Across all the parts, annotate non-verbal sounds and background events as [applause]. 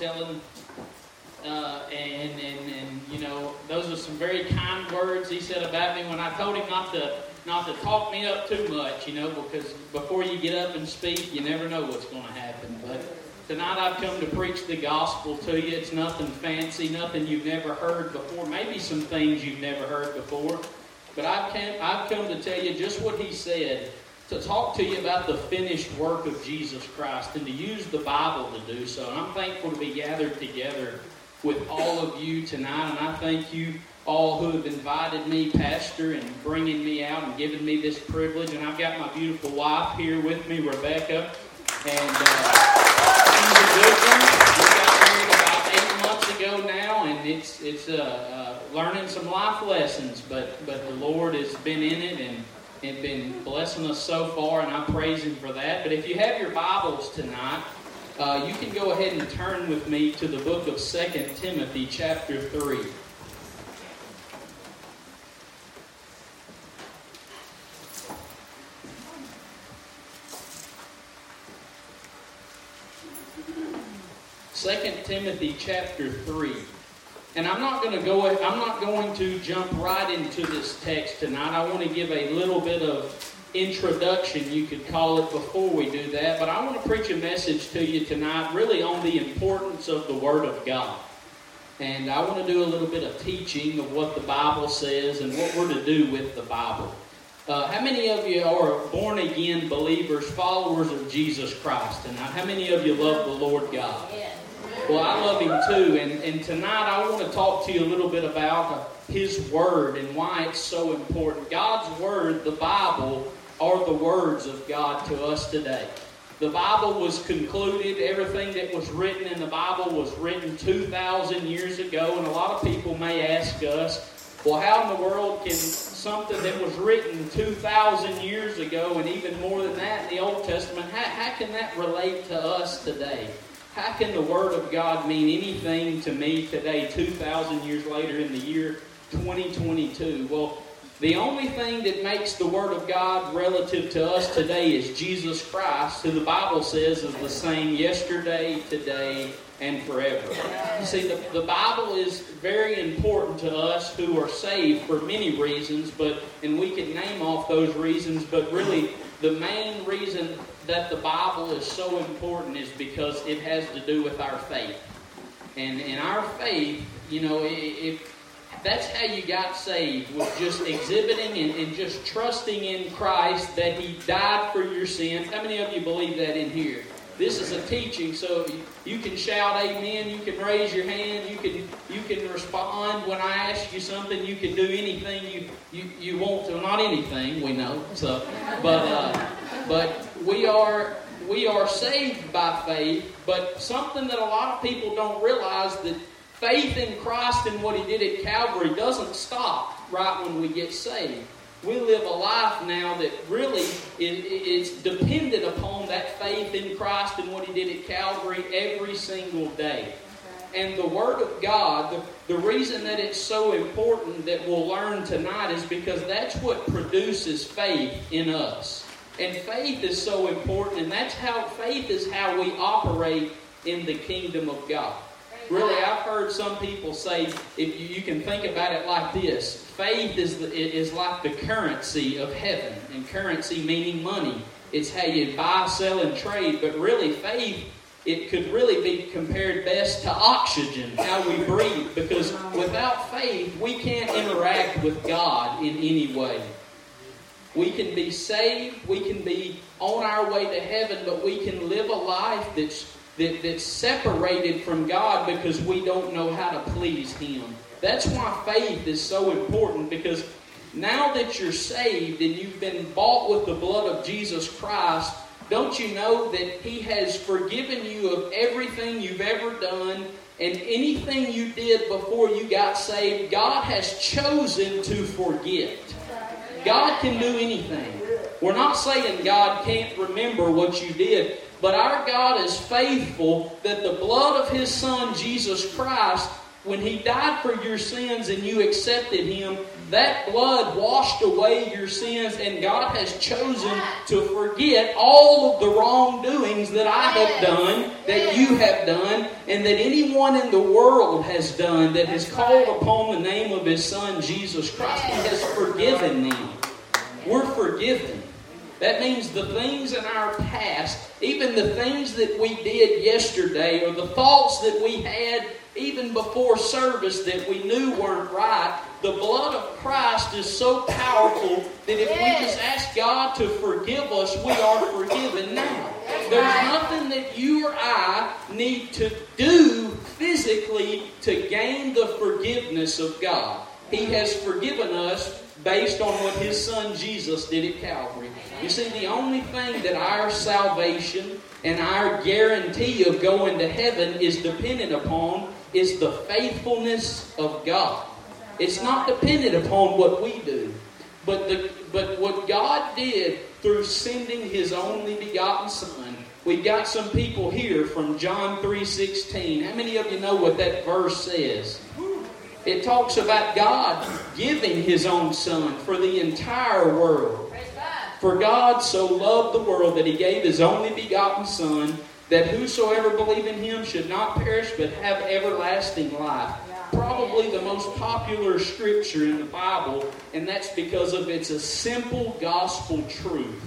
telling, uh, and, and, and, you know, those are some very kind words he said about me when I told him not to, not to talk me up too much, you know, because before you get up and speak, you never know what's going to happen. But tonight I've come to preach the gospel to you. It's nothing fancy, nothing you've never heard before, maybe some things you've never heard before. But I've come, I've come to tell you just what he said to talk to you about the finished work of Jesus Christ and to use the Bible to do so. And I'm thankful to be gathered together with all of you tonight. And I thank you all who have invited me, Pastor, and bringing me out and giving me this privilege. And I've got my beautiful wife here with me, Rebecca. And uh, she's a good one. We got married about eight months ago now, and it's it's uh, uh, learning some life lessons. But but the Lord has been in it and and been blessing us so far, and I praise Him for that. But if you have your Bibles tonight, uh, you can go ahead and turn with me to the book of Second Timothy, chapter 3. Second Timothy chapter 3. And I'm not going to go I'm not going to jump right into this text tonight. I want to give a little bit of introduction, you could call it, before we do that. But I want to preach a message to you tonight really on the importance of the Word of God. And I want to do a little bit of teaching of what the Bible says and what we're to do with the Bible. Uh, how many of you are born again believers, followers of Jesus Christ tonight? How many of you love the Lord God? Well, I love him too. And, and tonight I want to talk to you a little bit about his word and why it's so important. God's word, the Bible, are the words of God to us today. The Bible was concluded, everything that was written in the Bible was written 2,000 years ago. And a lot of people may ask us, well, how in the world can something that was written 2,000 years ago and even more than that in the Old Testament, how, how can that relate to us today? How can the Word of God mean anything to me today, 2,000 years later in the year 2022? Well, the only thing that makes the Word of God relative to us today is Jesus Christ, who the Bible says is the same yesterday, today, and forever. You see, the, the Bible is very important to us who are saved for many reasons, but and we can name off those reasons, but really the main reason that the Bible is so important is because it has to do with our faith. And in our faith, you know, if that's how you got saved, was just exhibiting and, and just trusting in Christ that He died for your sins. How many of you believe that in here? This is a teaching, so you can shout amen, you can raise your hand, you can you can respond when I ask you something, you can do anything you, you, you want to. Not anything, we know. So but uh, but we are we are saved by faith, but something that a lot of people don't realize that faith in Christ and what He did at Calvary doesn't stop right when we get saved. We live a life now that really is, dependent upon that faith in Christ and what He did at Calvary every single day. And the Word of God, the, the reason that it's so important that we'll learn tonight is because that's what produces faith in us. And faith is so important, and that's how faith is how we operate in the kingdom of God. Really, I've heard some people say, if you, you can think about it like this faith is, the, is like the currency of heaven, and currency meaning money. It's how you buy, sell, and trade, but really, faith it could really be compared best to oxygen, how we breathe, because without faith, we can't interact with God in any way. We can be saved, we can be on our way to heaven, but we can live a life that's, that, that's separated from God because we don't know how to please Him. That's why faith is so important because now that you're saved and you've been bought with the blood of Jesus Christ, don't you know that He has forgiven you of everything you've ever done and anything you did before you got saved? God has chosen to forget. God can do anything. We're not saying God can't remember what you did, but our God is faithful that the blood of His Son, Jesus Christ, when He died for your sins and you accepted Him, that blood washed away your sins, and God has chosen to forget all of the wrongdoings that I have done, that you have done, and that anyone in the world has done that has called upon the name of His Son, Jesus Christ. He has forgiven them. We're forgiven. That means the things in our past, even the things that we did yesterday, or the thoughts that we had even before service that we knew weren't right, the blood of Christ is so powerful that if we just ask God to forgive us, we are forgiven now. There's nothing that you or I need to do physically to gain the forgiveness of God. He has forgiven us based on what His Son Jesus did at Calvary. You see, the only thing that our salvation and our guarantee of going to heaven is dependent upon is the faithfulness of God. It's not dependent upon what we do. But, the, but what God did through sending His only begotten Son, we've got some people here from John 3.16. How many of you know what that verse says? It talks about God giving His own Son for the entire world. For God so loved the world that He gave His only begotten Son, that whosoever believe in Him should not perish but have everlasting life. Probably the most popular scripture in the Bible, and that's because of it's a simple gospel truth.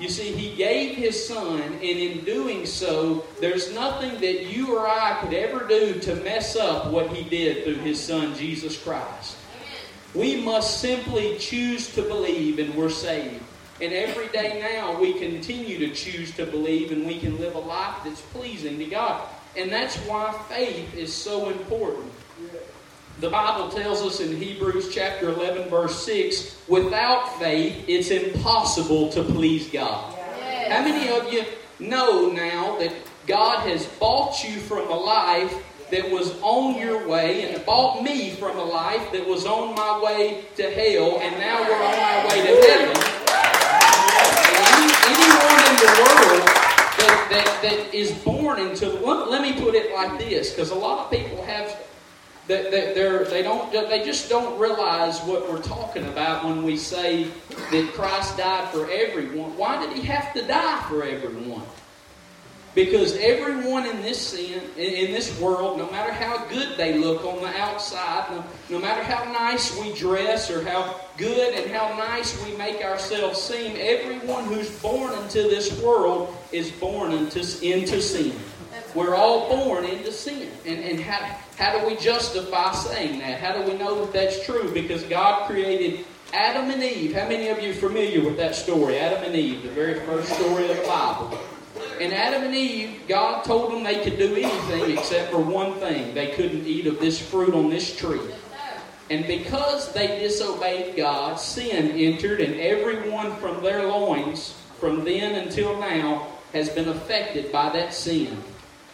You see, He gave His Son, and in doing so, there's nothing that you or I could ever do to mess up what He did through His Son, Jesus Christ. We must simply choose to believe, and we're saved. And every day now, we continue to choose to believe, and we can live a life that's pleasing to God. And that's why faith is so important. The Bible tells us in Hebrews chapter 11, verse 6 without faith, it's impossible to please God. Yes. How many of you know now that God has bought you from a life that was on your way and bought me from a life that was on my way to hell, and now we're on our way to heaven? Anyone in the world that, that, that is born into, the, let, let me put it like this, because a lot of people have that they're, they don't they just don't realize what we're talking about when we say that Christ died for everyone. Why did he have to die for everyone? Because everyone in this sin, in this world, no matter how good they look on the outside, no, no matter how nice we dress or how good and how nice we make ourselves seem, everyone who's born into this world is born into, into sin. We're all born into sin. And, and how, how do we justify saying that? How do we know that that's true? Because God created Adam and Eve. How many of you are familiar with that story? Adam and Eve, the very first story of the Bible. And Adam and Eve, God told them they could do anything except for one thing. They couldn't eat of this fruit on this tree. And because they disobeyed God, sin entered, and everyone from their loins, from then until now, has been affected by that sin.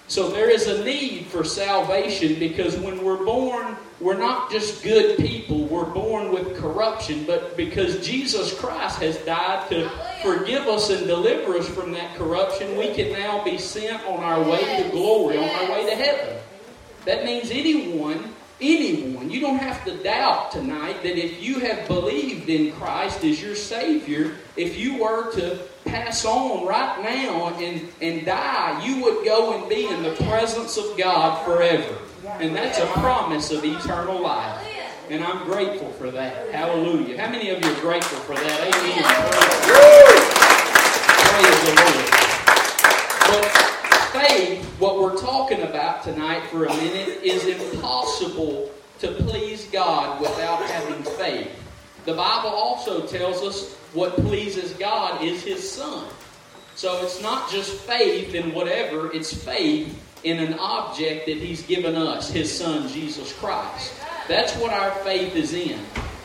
So there is a need for salvation because when we're born, we're not just good people, we're born with corruption, but because Jesus Christ has died to forgive us and deliver us from that corruption, we can now be sent on our way to glory, on our way to heaven. That means anyone, anyone, you don't have to doubt tonight that if you have believed in Christ as your Savior, if you were to pass on right now and, and die, you would go and be in the presence of God forever. And that's a promise of eternal life. And I'm grateful for that. Hallelujah. How many of you are grateful for that? Amen. Praise the Lord. But faith, what we're talking about tonight for a minute, is impossible to please God without having faith. The Bible also tells us what pleases God is His Son. So it's not just faith in whatever, it's faith in an object that He's given us, His Son, Jesus Christ. That's what our faith is in.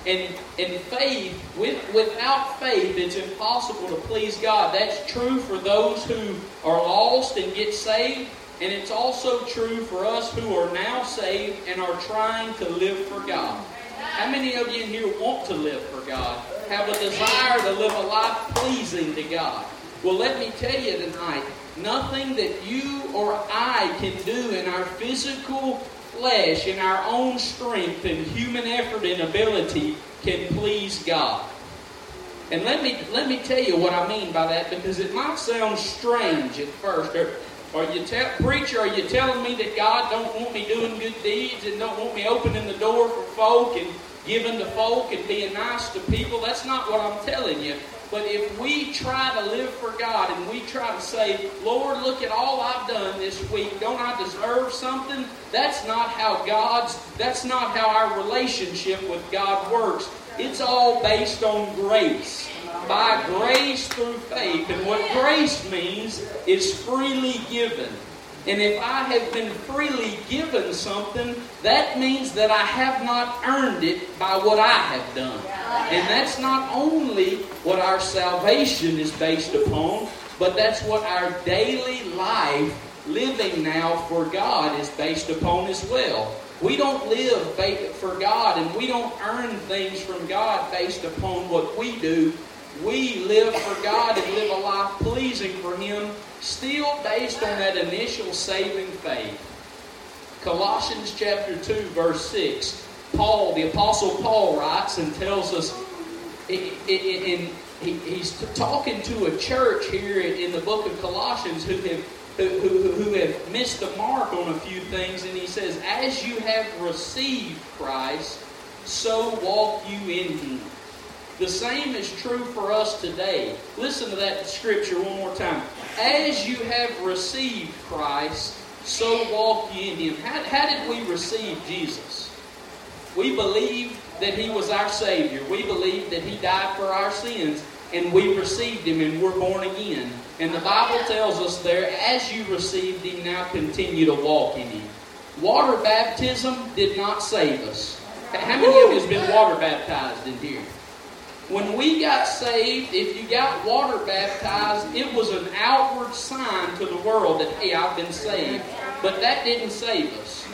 And, and faith, with, without faith, it's impossible to please God. That's true for those who are lost and get saved. And it's also true for us who are now saved and are trying to live for God. How many of you in here want to live for God? Have a desire to live a life pleasing to God? Well, let me tell you tonight, nothing that you or I can do in our physical flesh in our own strength and human effort and ability can please God. And let me let me tell you what I mean by that because it might sound strange at first. Are, you tell, preacher? Are you telling me that God don't want me doing good deeds and don't want me opening the door for folk and giving to folk and being nice to people? That's not what I'm telling you. But if we try to live for God and we try to say, Lord, look at all I've done this week, don't I deserve something? That's not how God's, that's not how our relationship with God works. It's all based on grace. By grace through faith. And what grace means is freely given. And if I have been freely given something, that means that I have not earned it by what I have done. And that's not only what our salvation is based upon, but that's what our daily life living now for God is based upon as well. We don't live for God and we don't earn things from God based upon what we do. We live for God and live a life pleasing for Him still based on that initial saving faith. Colossians chapter 2, verse 6. Paul, the Apostle Paul, writes and tells us, he's talking to a church here in the book of Colossians who have who, who, who have missed the mark on a few things, and he says, As you have received Christ, so walk you in him. The same is true for us today. Listen to that scripture one more time. As you have received Christ, so walk ye in Him. How, how did we receive Jesus? We believed that He was our Savior. We believed that He died for our sins, and we received Him and we're born again. And the Bible tells us there, as you received Him, now continue to walk in Him. Water baptism did not save us. How many of you has been water baptized in here? When we got saved, if you got water baptized, it was an outward sign to the world that, hey, I've been saved. But that didn't save us.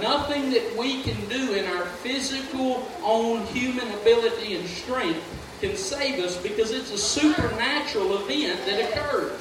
Nothing that we can do in our physical, own human ability and strength can save us because it's a supernatural event that occurs.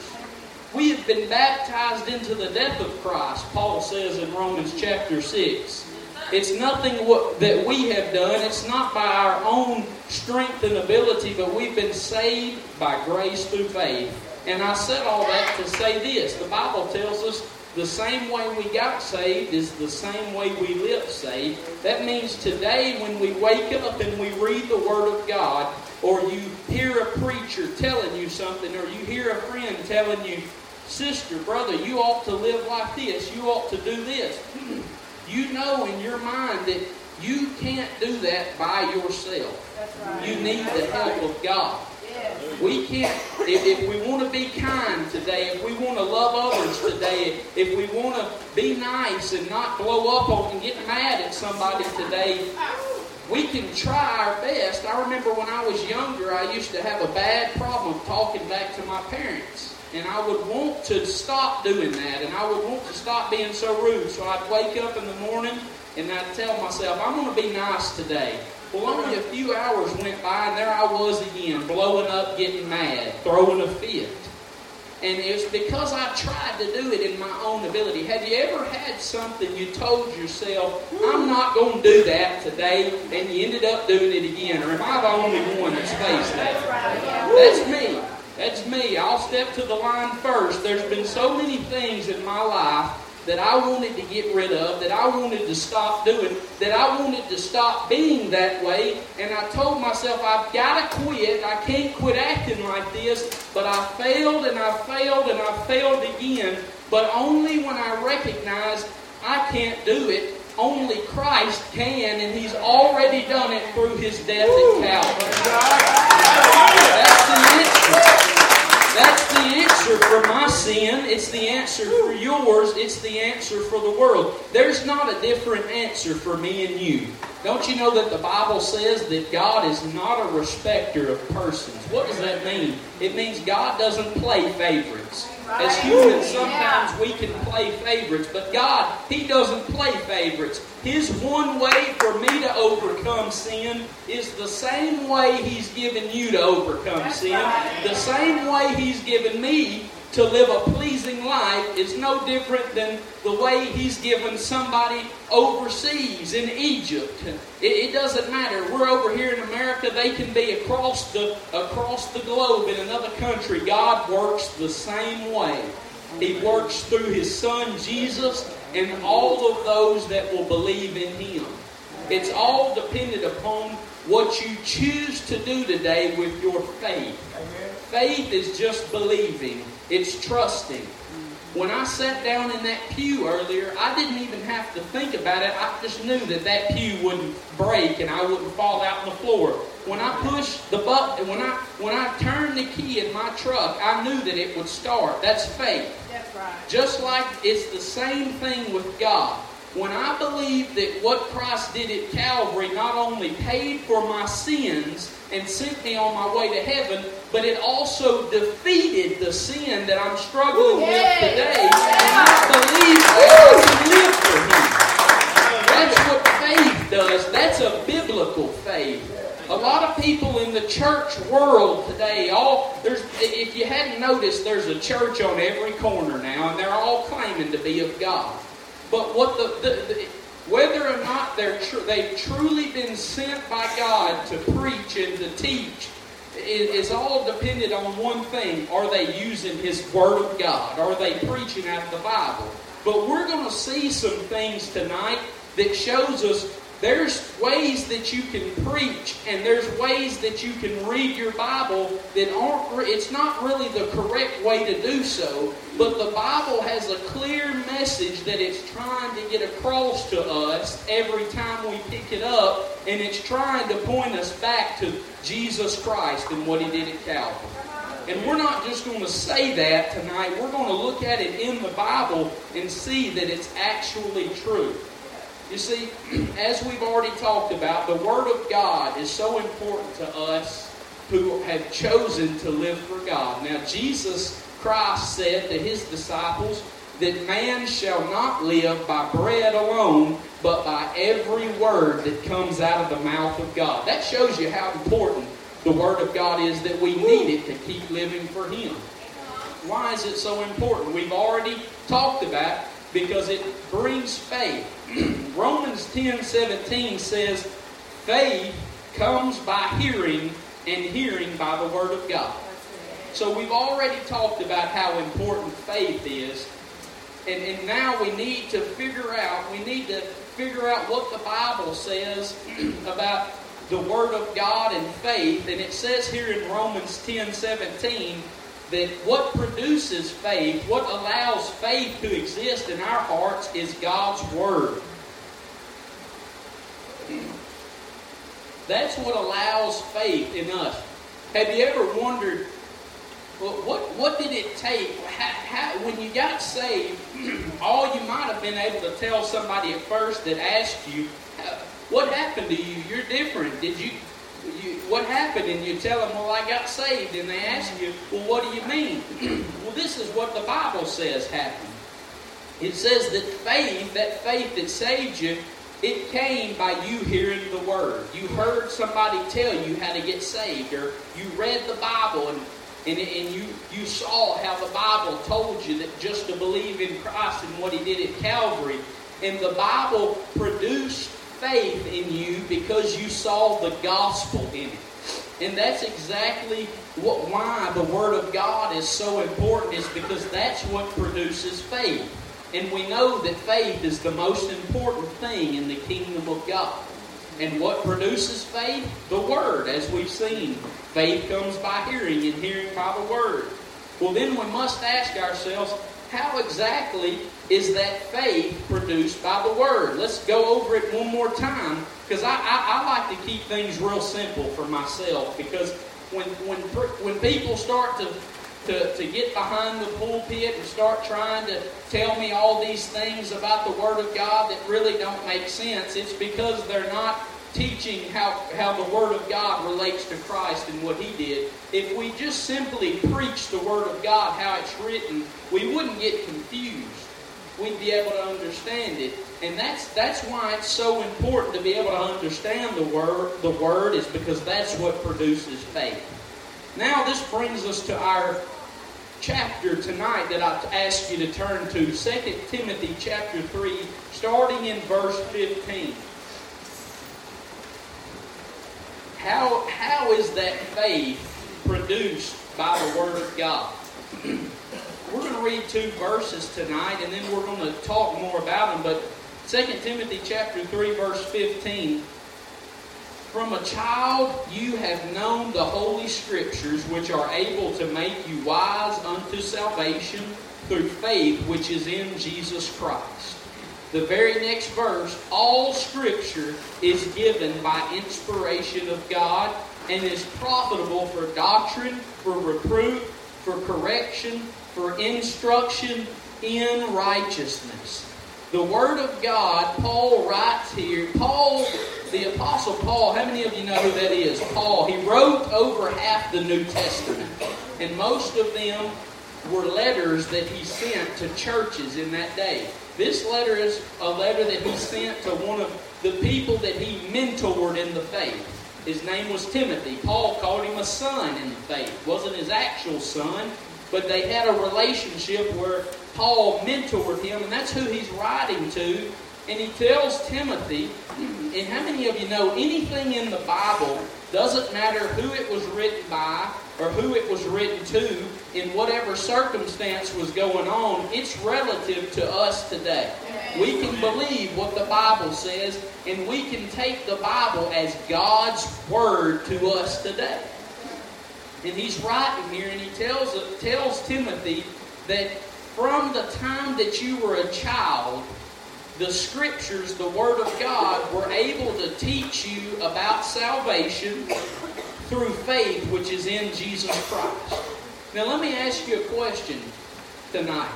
We have been baptized into the death of Christ, Paul says in Romans chapter 6. It's nothing that we have done. It's not by our own strength and ability, but we've been saved by grace through faith. And I said all that to say this. The Bible tells us the same way we got saved is the same way we live saved. That means today when we wake up and we read the Word of God, or you hear a preacher telling you something, or you hear a friend telling you, sister, brother, you ought to live like this, you ought to do this hmm. You know in your mind that you can't do that by yourself. Right. You need the help of God. We can't, if, if, we want to be kind today, if we want to love others today, if we want to be nice and not blow up on and get mad at somebody today, we can try our best. I remember when I was younger, I used to have a bad problem talking back to my parents. And I would want to stop doing that, and I would want to stop being so rude. So I'd wake up in the morning and I'd tell myself, I'm going to be nice today. Well, only a few hours went by, and there I was again, blowing up, getting mad, throwing a fit. And it's because I tried to do it in my own ability. Have you ever had something you told yourself, I'm not going to do that today, and you ended up doing it again? Or am I the only one that's faced that? That's me. That's me. I'll step to the line first. There's been so many things in my life that I wanted to get rid of, that I wanted to stop doing, that I wanted to stop being that way. And I told myself, I've got to quit. I can't quit acting like this. But I failed and I failed and I failed again. But only when I recognized I can't do it. Only Christ can, and He's already done it through His death at Calvary. That's the answer. That's the answer for my sin. It's the answer for yours. It's the answer for the world. There's not a different answer for me and you. Don't you know that the Bible says that God is not a respecter of persons? What does that mean? It means God doesn't play favorites. As humans, sometimes we can play favorites, but God, He doesn't play favorites. His one way for me to overcome sin is the same way He's given you to overcome sin, the same way He's given me to live a pleasing life is no different than the way He's given somebody overseas in Egypt. It, it, doesn't matter. We're over here in America. They can be across the across the globe in another country. God works the same way. He works through His Son Jesus and all of those that will believe in Him. It's all dependent upon what you choose to do today with your faith. Faith is just believing. It's trusting. When I sat down in that pew earlier, I didn't even have to think about it. I just knew that that pew wouldn't break and I wouldn't fall out on the floor. When I pushed the button, when I when I turned the key in my truck, I knew that it would start. That's faith. That's right. Just like it's the same thing with God. When I believe that what Christ did at Calvary not only paid for my sins, and sent me on my way to heaven, but it also defeated the sin that I'm struggling with today. And I believe I can live for Him. That's what faith does. That's a biblical faith. A lot of people in the church world today, all there's if you hadn't noticed, there's a church on every corner now, and they're all claiming to be of God. But what the, the, the whether or not they're tr- they've truly been sent by God to preach and to teach is all dependent on one thing. Are they using His Word of God? Are they preaching out of the Bible? But we're going to see some things tonight that shows us there's ways that you can preach and there's ways that you can read your Bible that aren't, it's not really the correct way to do so, but the Bible has a clear message that it's trying to get across to us every time we pick it up, and it's trying to point us back to Jesus Christ and what He did at Calvary. And we're not just going to say that tonight, we're going to look at it in the Bible and see that it's actually true. You see, as we've already talked about, the Word of God is so important to us who have chosen to live for God. Now, Jesus Christ said to his disciples that man shall not live by bread alone, but by every word that comes out of the mouth of God. That shows you how important the Word of God is that we need it to keep living for Him. Why is it so important? We've already talked about because it brings faith. [clears throat] Romans 10 17 says, faith comes by hearing, and hearing by the Word of God. So we've already talked about how important faith is. And, and now we need to figure out, we need to figure out what the Bible says [clears throat] about the Word of God and faith. And it says here in Romans 10 17 that what produces faith, what allows faith to exist in our hearts is God's Word. That's what allows faith in us. Have you ever wondered well, what what did it take? How, how, when you got saved, [clears throat] all you might have been able to tell somebody at first that asked you, "What happened to you? You're different. Did you you, what happened? And you tell them, well, I got saved. And they ask you, well, what do you mean? [clears throat] well, this is what the Bible says happened. It says that faith, that faith that saved you, it came by you hearing the Word. You heard somebody tell you how to get saved, or you read the Bible and and, and you, you saw how the Bible told you that just to believe in Christ and what He did at Calvary. And the Bible produced faith in you because you saw the gospel in it. And that's exactly what, why the Word of God is so important, is because that's what produces faith. And we know that faith is the most important thing in the kingdom of God. And what produces faith? The Word, as we've seen. Faith comes by hearing, and hearing by the Word. Well, then we must ask ourselves, how exactly is that faith produced by the Word? Let's go over it one more time because I, I, I, like to keep things real simple for myself because when, when, when people start to, to, to get behind the pulpit and start trying to tell me all these things about the Word of God that really don't make sense, it's because they're not teaching how, how the Word of God relates to Christ and what He did. If we just simply preach the Word of God how it's written, we wouldn't get confused. We'd be able to understand it. And that's that's why it's so important to be able to understand the word the word is because that's what produces faith. Now this brings us to our chapter tonight that I ask you to turn to, 2 Timothy chapter 3, starting in verse 15. How, how is that faith produced by the Word of God? [clears throat] we're going to read two verses tonight, and then we're going to talk more about them. But 2 Timothy chapter 3, verse 15. From a child you have known the holy scriptures, which are able to make you wise unto salvation through faith which is in Jesus Christ. The very next verse, all scripture is given by inspiration of God and is profitable for doctrine, for reproof, for correction, for instruction in righteousness. The Word of God, Paul writes here. Paul, the Apostle Paul, how many of you know who that is? Paul. He wrote over half the New Testament. And most of them were letters that he sent to churches in that day. This letter is a letter that he sent to one of the people that he mentored in the faith. His name was Timothy. Paul called him a son in the faith. Wasn't his actual son, but they had a relationship where Paul mentored him, and that's who he's writing to. And he tells Timothy, and how many of you know anything in the Bible doesn't matter who it was written by or who it was written to, in whatever circumstance was going on, it's relative to us today. We can believe what the Bible says, and we can take the Bible as God's Word to us today. And he's writing here, and he tells, tells Timothy that from the time that you were a child, the Scriptures, the Word of God, were able to teach you about salvation through faith which is in Jesus Christ. Now, let me ask you a question tonight.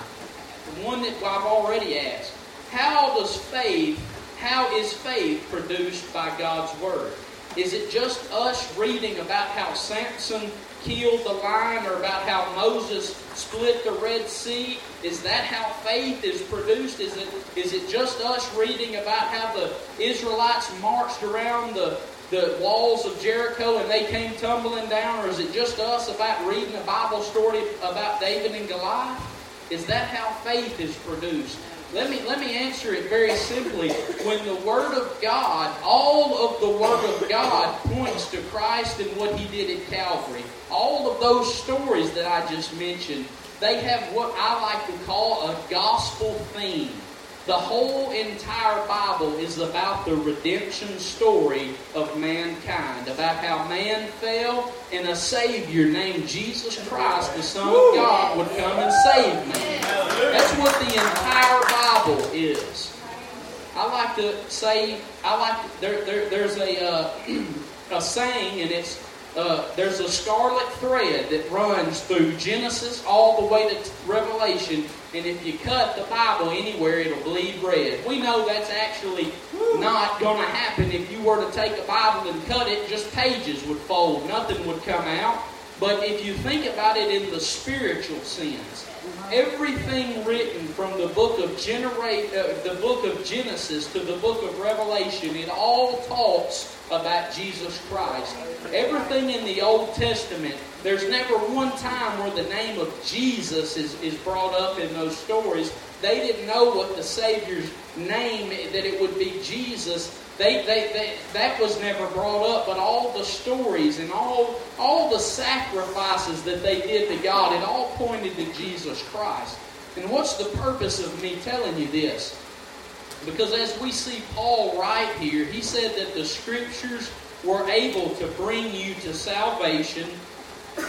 One that I've already asked. How does faith, how is faith produced by God's Word? Is it just us reading about how Samson killed the lion or about how Moses split the Red Sea? Is that how faith is produced? Is it, is it just us reading about how the Israelites marched around the, the walls of Jericho and they came tumbling down? Or is it just us about reading a Bible story about David and Goliath? Is that how faith is produced? Let me, let me answer it very simply. When the Word of God, all of the Word of God points to Christ and what He did at Calvary. All of those stories that I just mentioned, they have what I like to call a gospel theme. The whole entire Bible is about the redemption story of mankind, about how man fell and a Savior named Jesus Christ, the Son of God, would come and save man. That's what the entire Bible is. I like to say, I like there, there there's a uh, [clears throat] a saying, and it's uh, there's a scarlet thread that runs through Genesis all the way to Revelation, and if you cut the Bible anywhere, it'll bleed red. We know that's actually not going to happen. If you were to take a Bible and cut it, just pages would fold, nothing would come out. But if you think about it in the spiritual sense, everything written from the book of Genera- uh, the book of Genesis to the book of Revelation, it all talks about Jesus Christ. Everything in the Old Testament, there's never one time where the name of Jesus is, is brought up in those stories. They didn't know what the Savior's name, that it would be Jesus. They, they, they, that was never brought up, but all the stories and all, all the sacrifices that they did to God, it all pointed to Jesus Christ. And what's the purpose of me telling you this? Because as we see Paul right here, he said that the scriptures were able to bring you to salvation,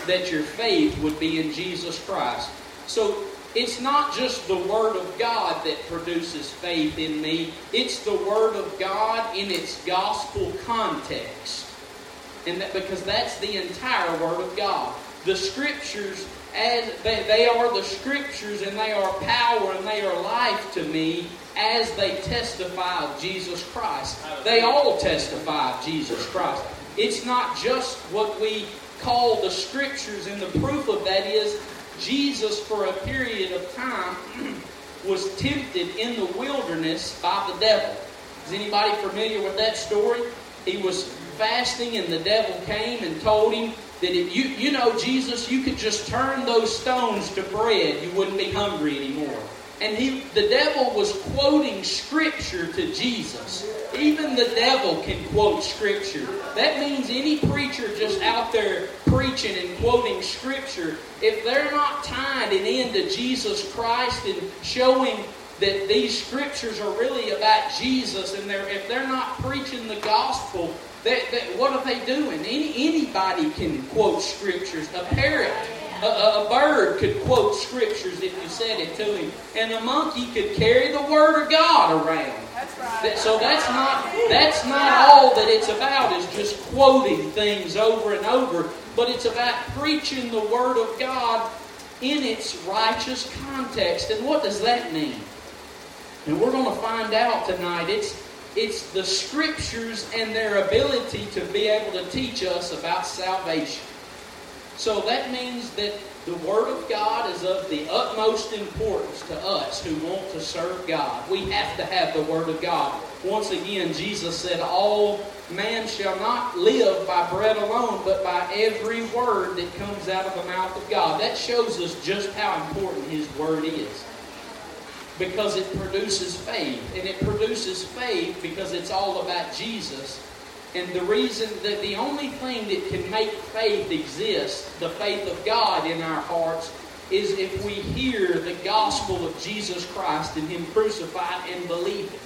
that your faith would be in Jesus Christ. So it's not just the Word of God that produces faith in me, it's the Word of God in its gospel context. And that, because that's the entire Word of God. The Scriptures, as they, they are the Scriptures, and they are power and they are life to me as they testify of Jesus Christ. They all testify of Jesus Christ. It's not just what we call the Scriptures, and the proof of that is Jesus, for a period of time, [clears throat] was tempted in the wilderness by the devil. Is anybody familiar with that story? He was fasting, and the devil came and told him that if you, you know, Jesus, you could just turn those stones to bread, you wouldn't be hungry anymore. And he, the devil was quoting Scripture to Jesus. Even the devil can quote Scripture. That means any preacher just out there preaching and quoting Scripture, if they're not tied and into Jesus Christ and showing that these Scriptures are really about Jesus, and they're, if they're not preaching the gospel, they, they, what are they doing? Any, anybody can quote Scriptures. A parrot a, a, bird could quote scriptures if you said it to him, and a monkey could carry the word of God around. Right. So that's not that's not all that it's about is just quoting things over and over, but it's about preaching the word of God in its righteous context. And what does that mean? And we're going to find out tonight. It's it's the scriptures and their ability to be able to teach us about salvation. So that means that the Word of God is of the utmost importance to us who want to serve God. We have to have the Word of God. Once again, Jesus said, All man shall not live by bread alone, but by every word that comes out of the mouth of God. That shows us just how important His Word is. Because it produces faith. And it produces faith because it's all about Jesus and the reason that the only thing that can make faith exist, the faith of God in our hearts, is if we hear the gospel of Jesus Christ and Him crucified and believe it.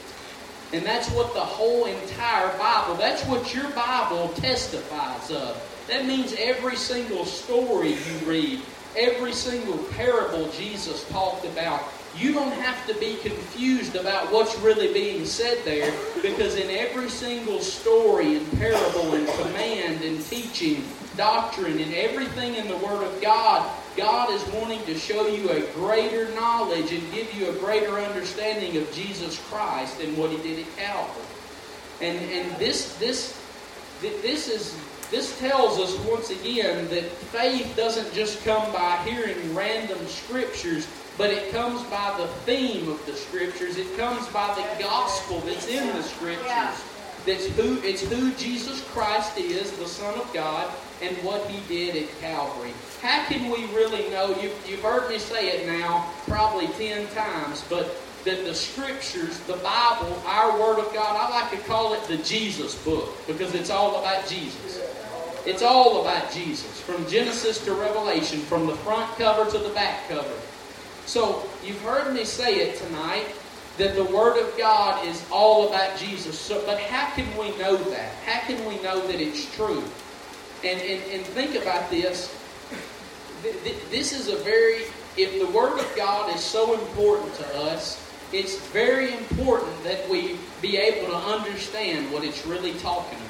And that's what the whole entire Bible, that's what your Bible testifies of. That means every single story you read, every single parable Jesus talked about, you don't have to be confused about what's really being said there because in every single story and parable and command and teaching, doctrine, and everything in the Word of God, God is wanting to show you a greater knowledge and give you a greater understanding of Jesus Christ and what He did at Calvary. And and this this this is this tells us once again that faith doesn't just come by hearing random scriptures but it comes by the theme of the scriptures. It comes by the gospel that's in the scriptures. That's who it's who Jesus Christ is, the Son of God, and what He did at Calvary. How can we really know? You've, you've heard me say it now probably ten times, but that the scriptures, the Bible, our Word of God, I like to call it the Jesus book because it's all about Jesus. It's all about Jesus, from Genesis to Revelation, from the front cover to the back cover. So you've heard me say it tonight that the Word of God is all about Jesus. So, but how can we know that? How can we know that it's true? And, and, and think about this. This is a very, if the Word of God is so important to us, it's very important that we be able to understand what it's really talking about.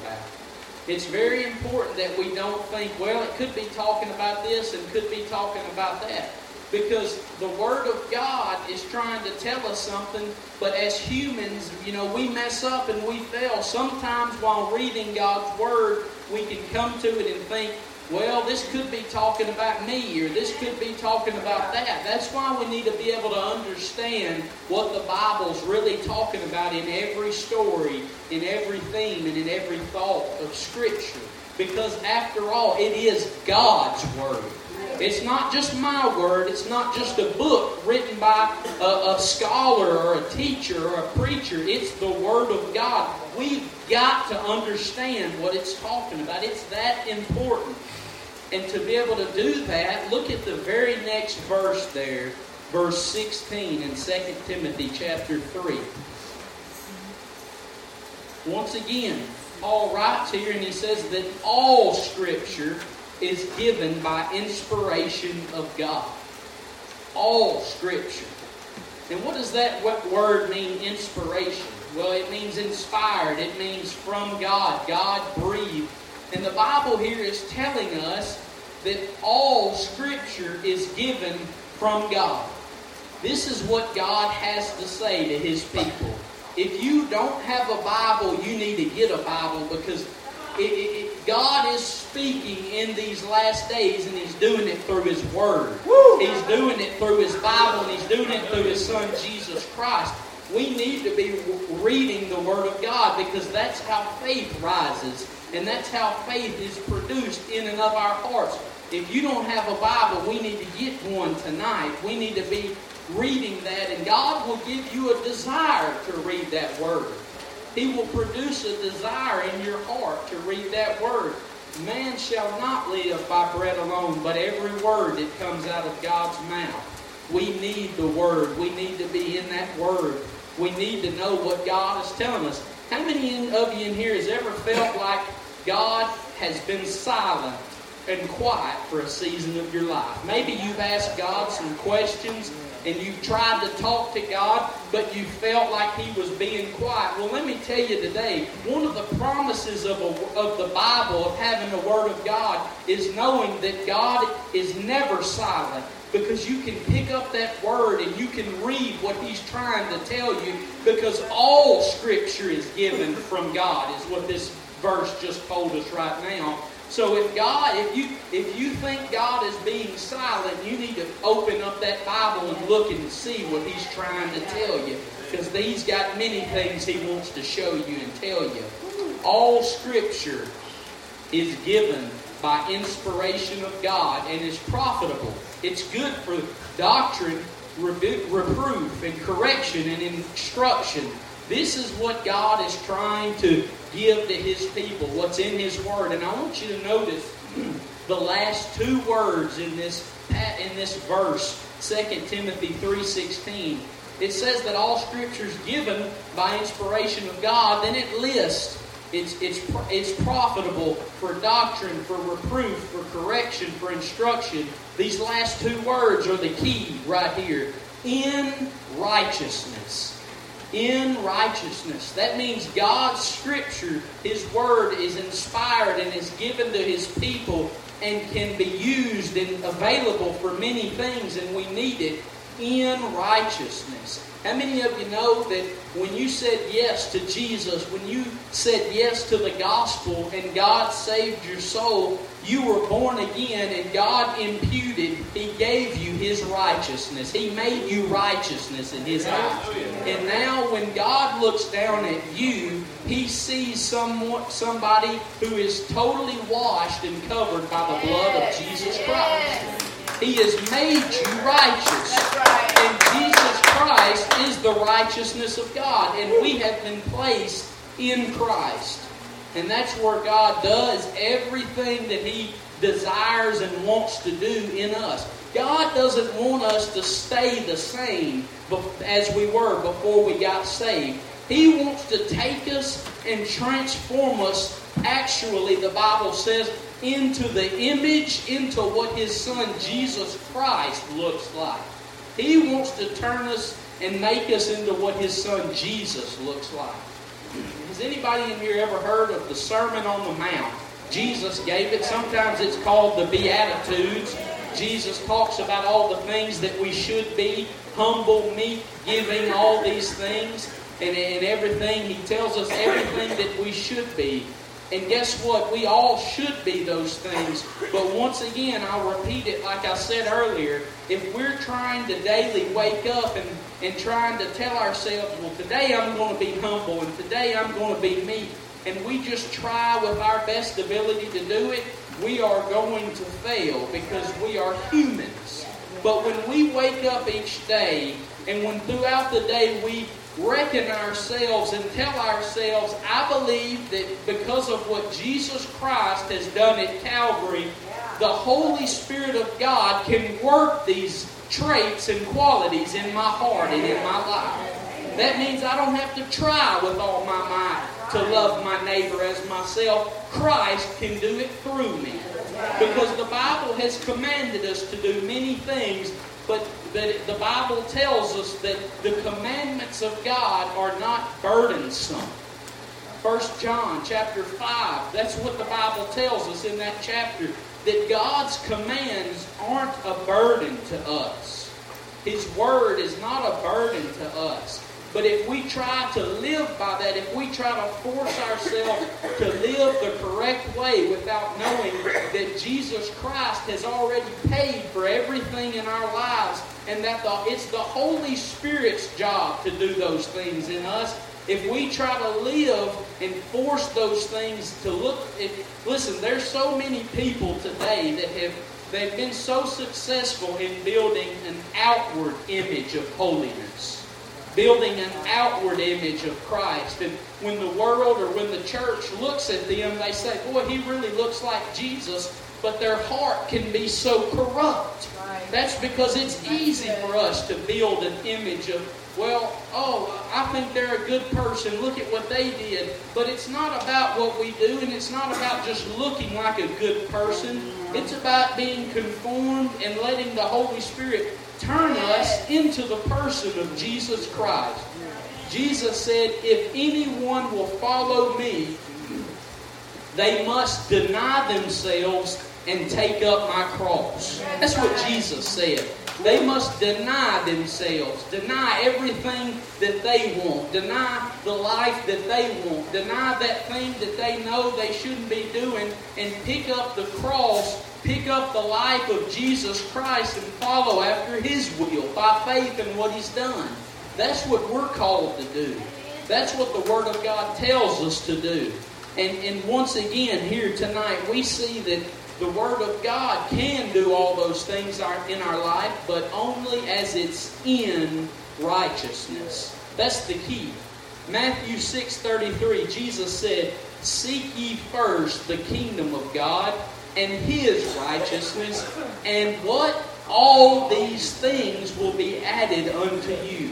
It's very important that we don't think, well, it could be talking about this and could be talking about that because the Word of God is trying to tell us something, but as humans, you know, we mess up and we fail. Sometimes while reading God's Word, we can come to it and think, well, this could be talking about me, or this could be talking about that. That's why we need to be able to understand what the Bible's really talking about in every story, in every theme, and in every thought of Scripture. Because after all, it is God's Word. It's not just my word. It's not just a book written by a, a, scholar or a teacher or a preacher. It's the Word of God. We've got to understand what it's talking about. It's that important. And to be able to do that, look at the very next verse there, verse 16 in 2 Timothy chapter 3. Once again, Paul writes here and he says that all Scripture is given by inspiration of God. All Scripture. And what does that word mean, inspiration? Well, it means inspired. It means from God. God breathed. And the Bible here is telling us that all Scripture is given from God. This is what God has to say to His people. If you don't have a Bible, you need to get a Bible because it, it, God is speaking in these last days, and He's doing it through His Word. Woo! He's doing it through His Bible, and He's doing it through His Son, Jesus Christ. We need to be reading the Word of God because that's how faith rises. And that's how faith is produced in and of our hearts. If you don't have a Bible, we need to get one tonight. We need to be reading that, and God will give you a desire to read that Word. He will produce a desire in your heart to read that Word. Man shall not live by bread alone, but every word that comes out of God's mouth. We need the Word. We need to be in that Word. We need to know what God is telling us. How many of you in here has ever felt like God has been silent and quiet for a season of your life? Maybe you've asked God some questions and you've tried to talk to God, but you felt like He was being quiet. Well, let me tell you today, one of the promises of, a, of the Bible, of having the Word of God, is knowing that God is never silent. Because you can pick up that word and you can read what he's trying to tell you because all scripture is given from God, is what this verse just told us right now. So if God, if you if you think God is being silent, you need to open up that Bible and look and see what He's trying to tell you. Because He's got many things He wants to show you and tell you. All Scripture is given by inspiration of God and is profitable. It's good for doctrine, reproof, and correction and instruction. This is what God is trying to give to His people, what's in His Word. And I want you to notice the last two words in this in this verse, 2 Timothy 3.16. It says that all Scripture is given by inspiration of God. Then it lists it's, it's, it's profitable for doctrine, for reproof, for correction, for instruction. These last two words are the key right here. In righteousness in righteousness. That means God's Scripture, His Word, is inspired and is given to His people and can be used and available for many things, and we need it in righteousness. How many of you know that when you said yes to Jesus, when you said yes to the gospel and God saved your soul, you were born again and God imputed, He gave you His righteousness. He made you righteousness in His eyes. And now when God looks down at you, He sees someone, somebody who is totally washed and covered by the blood of Jesus Christ. He has made you righteous. And Jesus Christ is the righteousness of God. And we have been placed in Christ. And that's where God does everything that He desires and wants to do in us. God doesn't want us to stay the same as we were before we got saved. He wants to take us and transform us. Actually, the Bible says into the image, into what his son Jesus Christ looks like. He wants to turn us and make us into what his son Jesus looks like. Has anybody in here ever heard of the Sermon on the Mount? Jesus gave it. Sometimes it's called the Beatitudes. Jesus talks about all the things that we should be humble, meek, giving, all these things, and, and everything. He tells us everything that we should be. And guess what? We all should be those things. But once again, I'll repeat it like I said earlier. If we're trying to daily wake up and, and trying to tell ourselves, well, today I'm going to be humble and today I'm going to be meek, and we just try with our best ability to do it, we are going to fail because we are humans. But when we wake up each day and when throughout the day we reckon ourselves and tell ourselves, I believe that because of what Jesus Christ has done at Calvary, the Holy Spirit of God can work these traits and qualities in my heart and in my life. That means I don't have to try with all my might to love my neighbor as myself. Christ can do it through me. Because the Bible has commanded us to do many things but the Bible tells us that the commandments of God are not burdensome. 1 John chapter 5, that's what the Bible tells us in that chapter, that God's commands aren't a burden to us. His word is not a burden to us. But if we try to live by that, if we try to force ourselves to live the correct way without knowing that Jesus Christ has already paid for everything in our lives, and that the, it's the Holy Spirit's job to do those things in us, if we try to live and force those things to look, if, listen, there's so many people today that have they've been so successful in building an outward image of holiness, building an outward image of Christ. And when the world or when the church looks at them, they say, "Boy, he really looks like Jesus." But their heart can be so corrupt. Right. That's because it's easy for us to build an image of well, oh, I think they're a good person. Look at what they did. But it's not about what we do, and it's not about just looking like a good person. Mm-hmm. It's about being conformed and letting the Holy Spirit turn us into the person of Jesus Christ. Jesus said, If anyone will follow me, they must deny themselves and take up my cross. That's what Jesus said. They must deny themselves, deny everything that they want, deny the life that they want, deny that thing that they know they shouldn't be doing, and pick up the cross, pick up the life of Jesus Christ, and follow after His will by faith in what He's done. That's what we're called to do. That's what the Word of God tells us to do. And, and once again, here tonight, we see that the Word of God can do all those things in our life, but only as it's in righteousness. That's the key. Matthew 6:33, Jesus said, "Seek ye first the kingdom of God and his righteousness, and what all these things will be added unto you."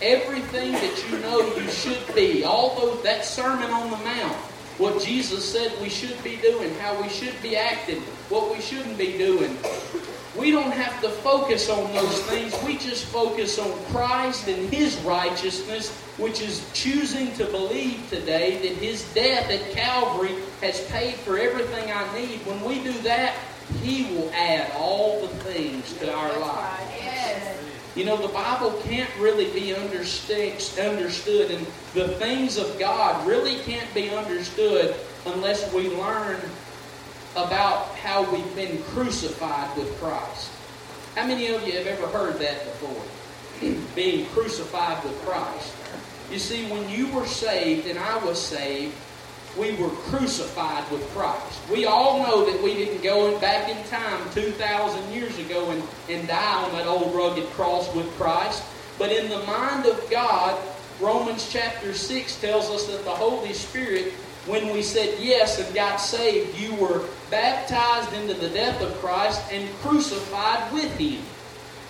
Everything that you know you should be, all those that sermon on the mount, what Jesus said we should be doing, how we should be acting, what we shouldn't be doing. We don't have to focus on those things. We just focus on Christ and His righteousness, which is choosing to believe today that His death at Calvary has paid for everything I need. When we do that, He will add all the things to our life. You know, the Bible can't really be understood, and the things of God really can't be understood unless we learn about how we've been crucified with Christ. How many of you have ever heard that before? [clears throat] Being crucified with Christ. You see, when you were saved and I was saved, we were crucified with Christ. We all know that we didn't go back in time 2,000 years ago and, and die on that old rugged cross with Christ. But in the mind of God, Romans chapter 6 tells us that the Holy Spirit, when we said yes and got saved, you were baptized into the death of Christ and crucified with Him.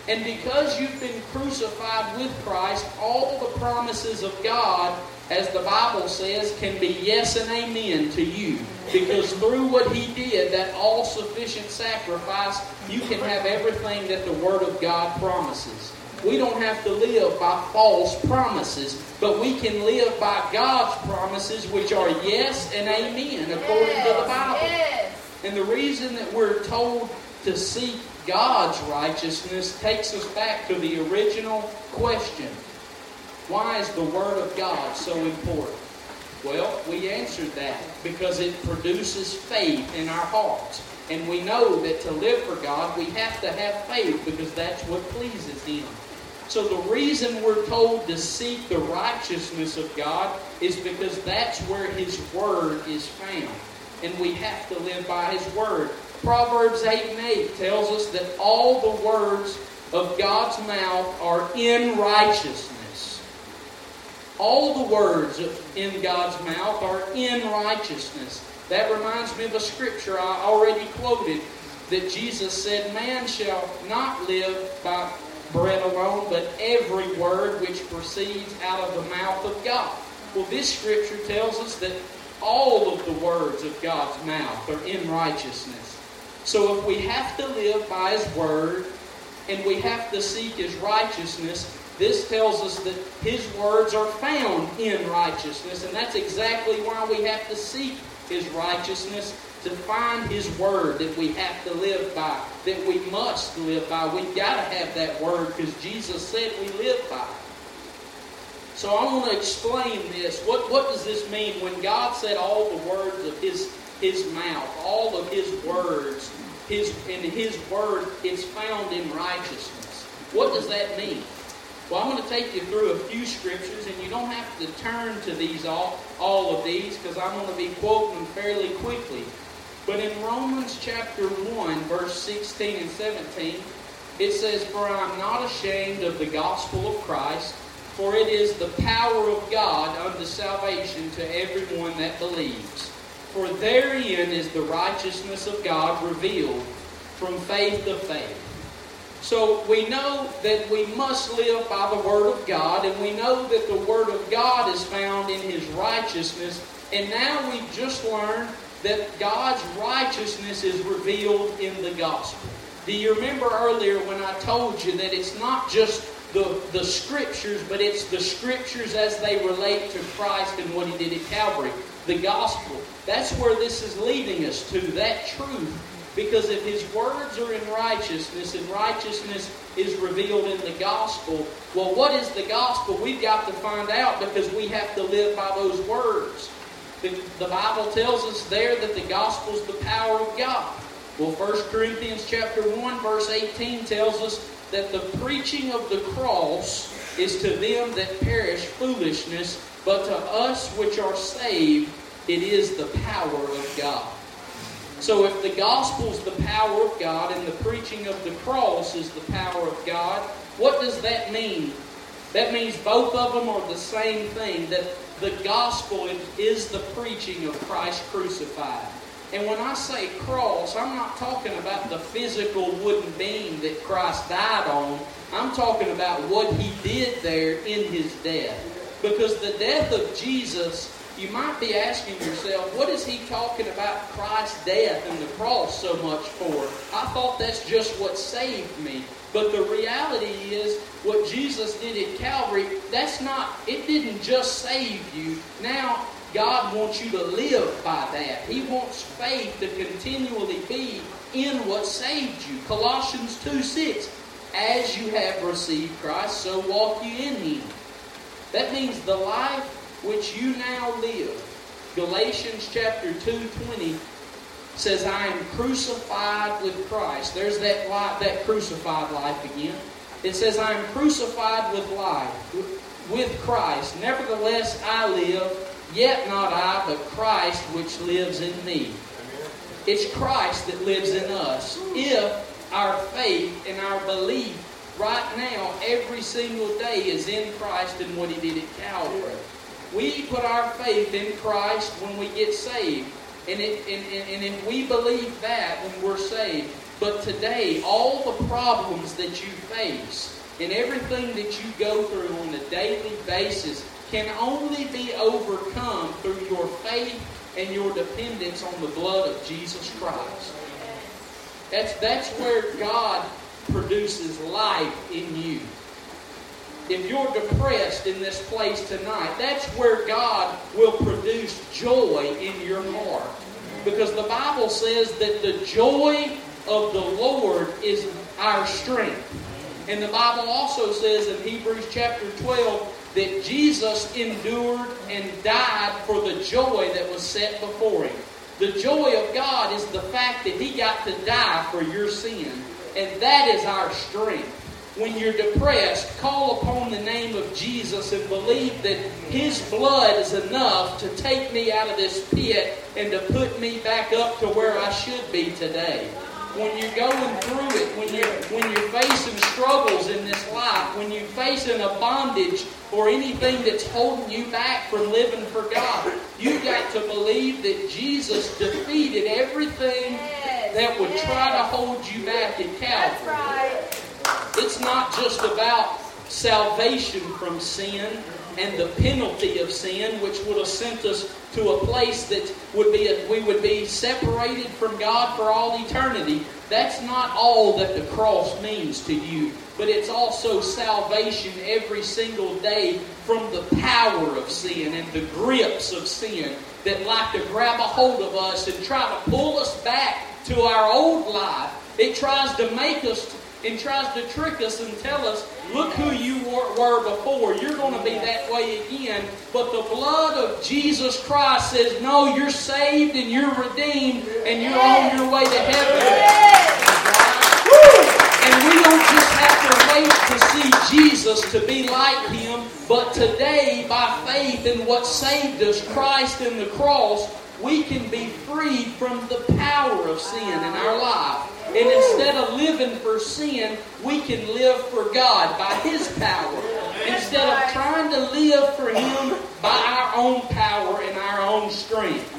And because you've been crucified with Christ, all the promises of God as the Bible says, can be yes and amen to you. Because through what He did, that all sufficient sacrifice, you can have everything that the Word of God promises. We don't have to live by false promises, but we can live by God's promises, which are yes and amen, according to the Bible. And the reason that we're told to seek God's righteousness takes us back to the original question why is the Word of God so important? Well, we answered that because it produces faith in our hearts. And we know that to live for God, we have to have faith because that's what pleases Him. So the reason we're told to seek the righteousness of God is because that's where His Word is found. And we have to live by His Word. Proverbs 8 and 8 tells us that all the words of God's mouth are in righteousness. All the words in God's mouth are in righteousness. That reminds me of a scripture I already quoted that Jesus said, Man shall not live by bread alone, but every word which proceeds out of the mouth of God. Well, this scripture tells us that all of the words of God's mouth are in righteousness. So if we have to live by His word and we have to seek His righteousness, this tells us that His words are found in righteousness, and that's exactly why we have to seek His righteousness to find His word that we have to live by, that we must live by. We've got to have that word because Jesus said we live by. So I want to explain this. What, what does this mean when God said all the words of His, His mouth, all of His words, His, and His word is found in righteousness? What does that mean? Well, I'm going to take you through a few scriptures, and you don't have to turn to these all, all of these because I'm going to be quoting fairly quickly. But in Romans chapter 1, verse 16 and 17, it says, For I am not ashamed of the gospel of Christ, for it is the power of God unto salvation to everyone that believes. For therein is the righteousness of God revealed from faith to faith. So we know that we must live by the Word of God, and we know that the Word of God is found in His righteousness. And now we've just learned that God's righteousness is revealed in the gospel. Do you remember earlier when I told you that it's not just the, the scriptures, but it's the scriptures as they relate to Christ and what he did at Calvary? The gospel. That's where this is leading us to, that truth. Because if his words are in righteousness and righteousness is revealed in the gospel, well, what is the gospel? We've got to find out because we have to live by those words. The, the Bible tells us there that the gospel is the power of God. Well, 1 Corinthians chapter 1, verse 18 tells us that the preaching of the cross is to them that perish foolishness, but to us which are saved, it is the power of God. So if the gospel is the power of God and the preaching of the cross is the power of God, what does that mean? That means both of them are the same thing, that the gospel is the preaching of Christ crucified. And when I say cross, I'm not talking about the physical wooden beam that Christ died on. I'm talking about what he did there in his death. Because the death of Jesus, you might be asking yourself, what is he talking about Christ's death and the cross so much for? I thought that's just what saved me. But the reality is, what Jesus did at Calvary, that's not, it didn't just save you. Now, God wants you to live by that. He wants faith to continually be in what saved you. Colossians 2 6. As you have received Christ, so walk you in Him. That means the life which you now live. Galatians chapter 2 20 says, I am crucified with Christ. There's that life, that crucified life again. It says, I am crucified with life, with Christ. Nevertheless, I live, yet not I, but Christ which lives in me. It's Christ that lives in us. If our faith and our belief right now, every single day, is in Christ and what He did at Calvary. We put our faith in Christ when we get saved. And, it, and, and, if we believe that, then we're saved. But today, all the problems that you face and everything that you go through on a daily basis can only be overcome through your faith and your dependence on the blood of Jesus Christ. That's, that's where God produces life in you if you're depressed in this place tonight, that's where God will produce joy in your heart. Because the Bible says that the joy of the Lord is our strength. And the Bible also says in Hebrews chapter 12 that Jesus endured and died for the joy that was set before him. The joy of God is the fact that he got to die for your sin. And that is our strength when you're depressed, call upon the name of Jesus and believe that His blood is enough to take me out of this pit and to put me back up to where I should be today. When you're going through it, when you're, when you're facing struggles in this life, when you're facing a bondage or anything that's holding you back from living for God, you've got to believe that Jesus defeated everything that would try to hold you back at Calvary. It's not just about salvation from sin and the penalty of sin, which would have sent us to a place that would be a, we would be separated from God for all eternity. That's not all that the cross means to you, but it's also salvation every single day from the power of sin and the grips of sin that like to grab a hold of us and try to pull us back to our old life. It tries to make us and tries to trick us and tell us, look who you were before. You're going to be that way again. But the blood of Jesus Christ says, no, you're saved and you're redeemed and you're on your way to heaven. And we don't just have to wait to see Jesus to be like him, but today, by faith in what saved us, Christ and the cross, we can be freed from the power of sin in our life. And instead of living for sin, we can live for God by His power. Instead of trying to live for Him by our own power and our own strength.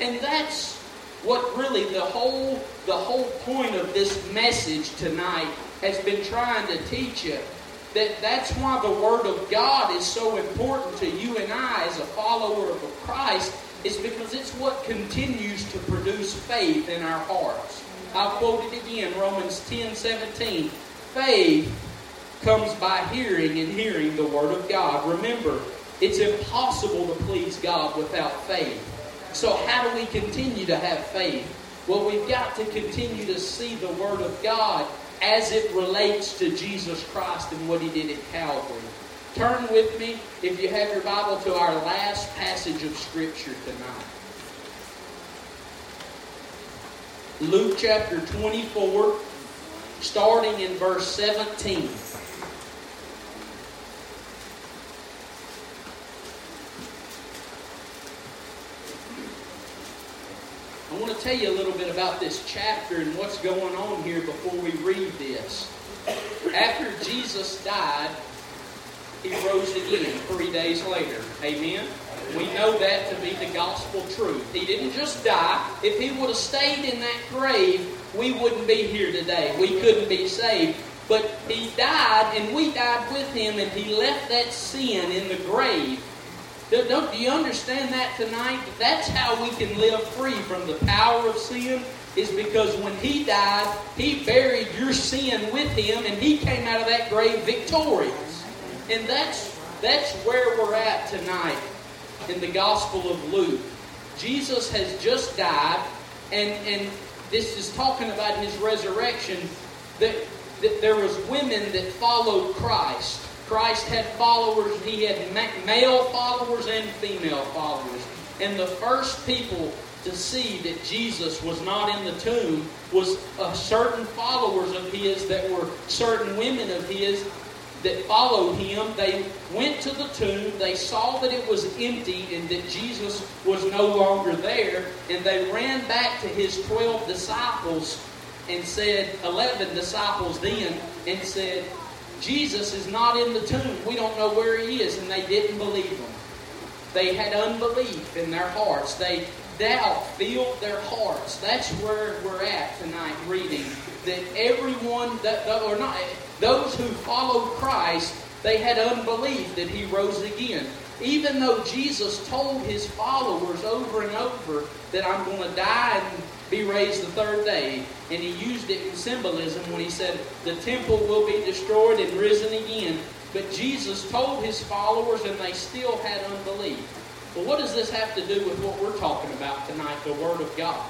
And that's what really the whole the whole point of this message tonight has been trying to teach you. That that's why the Word of God is so important to you and I as a follower of Christ, is because it's what continues to produce faith in our hearts. I'll quote it again, Romans 10 17. Faith comes by hearing and hearing the Word of God. Remember, it's impossible to please God without faith. So, how do we continue to have faith? Well, we've got to continue to see the Word of God as it relates to Jesus Christ and what He did at Calvary. Turn with me, if you have your Bible, to our last passage of Scripture tonight. Luke chapter 24, starting in verse 17. I want to tell you a little bit about this chapter and what's going on here before we read this. After Jesus died, he rose again three days later. Amen. We know that to be the gospel truth. He didn't just die. If he would have stayed in that grave, we wouldn't be here today. We couldn't be saved. But he died, and we died with him, and he left that sin in the grave. Don't, do you understand that tonight? That's how we can live free from the power of sin, is because when he died, he buried your sin with him, and he came out of that grave victorious. And that's, that's where we're at tonight in the Gospel of Luke. Jesus has just died, and, and this is talking about his resurrection. That, that there was women that followed Christ. Christ had followers. He had male followers and female followers. And the first people to see that Jesus was not in the tomb was uh, certain followers of his that were certain women of his that followed him, they went to the tomb, they saw that it was empty and that Jesus was no longer there, and they ran back to his 12 disciples and said, 11 disciples then, and said, Jesus is not in the tomb. We don't know where he is, and they didn't believe him. They had unbelief in their hearts. They doubt filled their hearts. That's where we're at tonight reading. That everyone that or not those who followed Christ, they had unbelief that he rose again. Even though Jesus told his followers over and over that I'm going to die and be raised the third day, and he used it in symbolism when he said the temple will be destroyed and risen again. But Jesus told his followers, and they still had unbelief. Well, what does this have to do with what we're talking about tonight, the Word of God?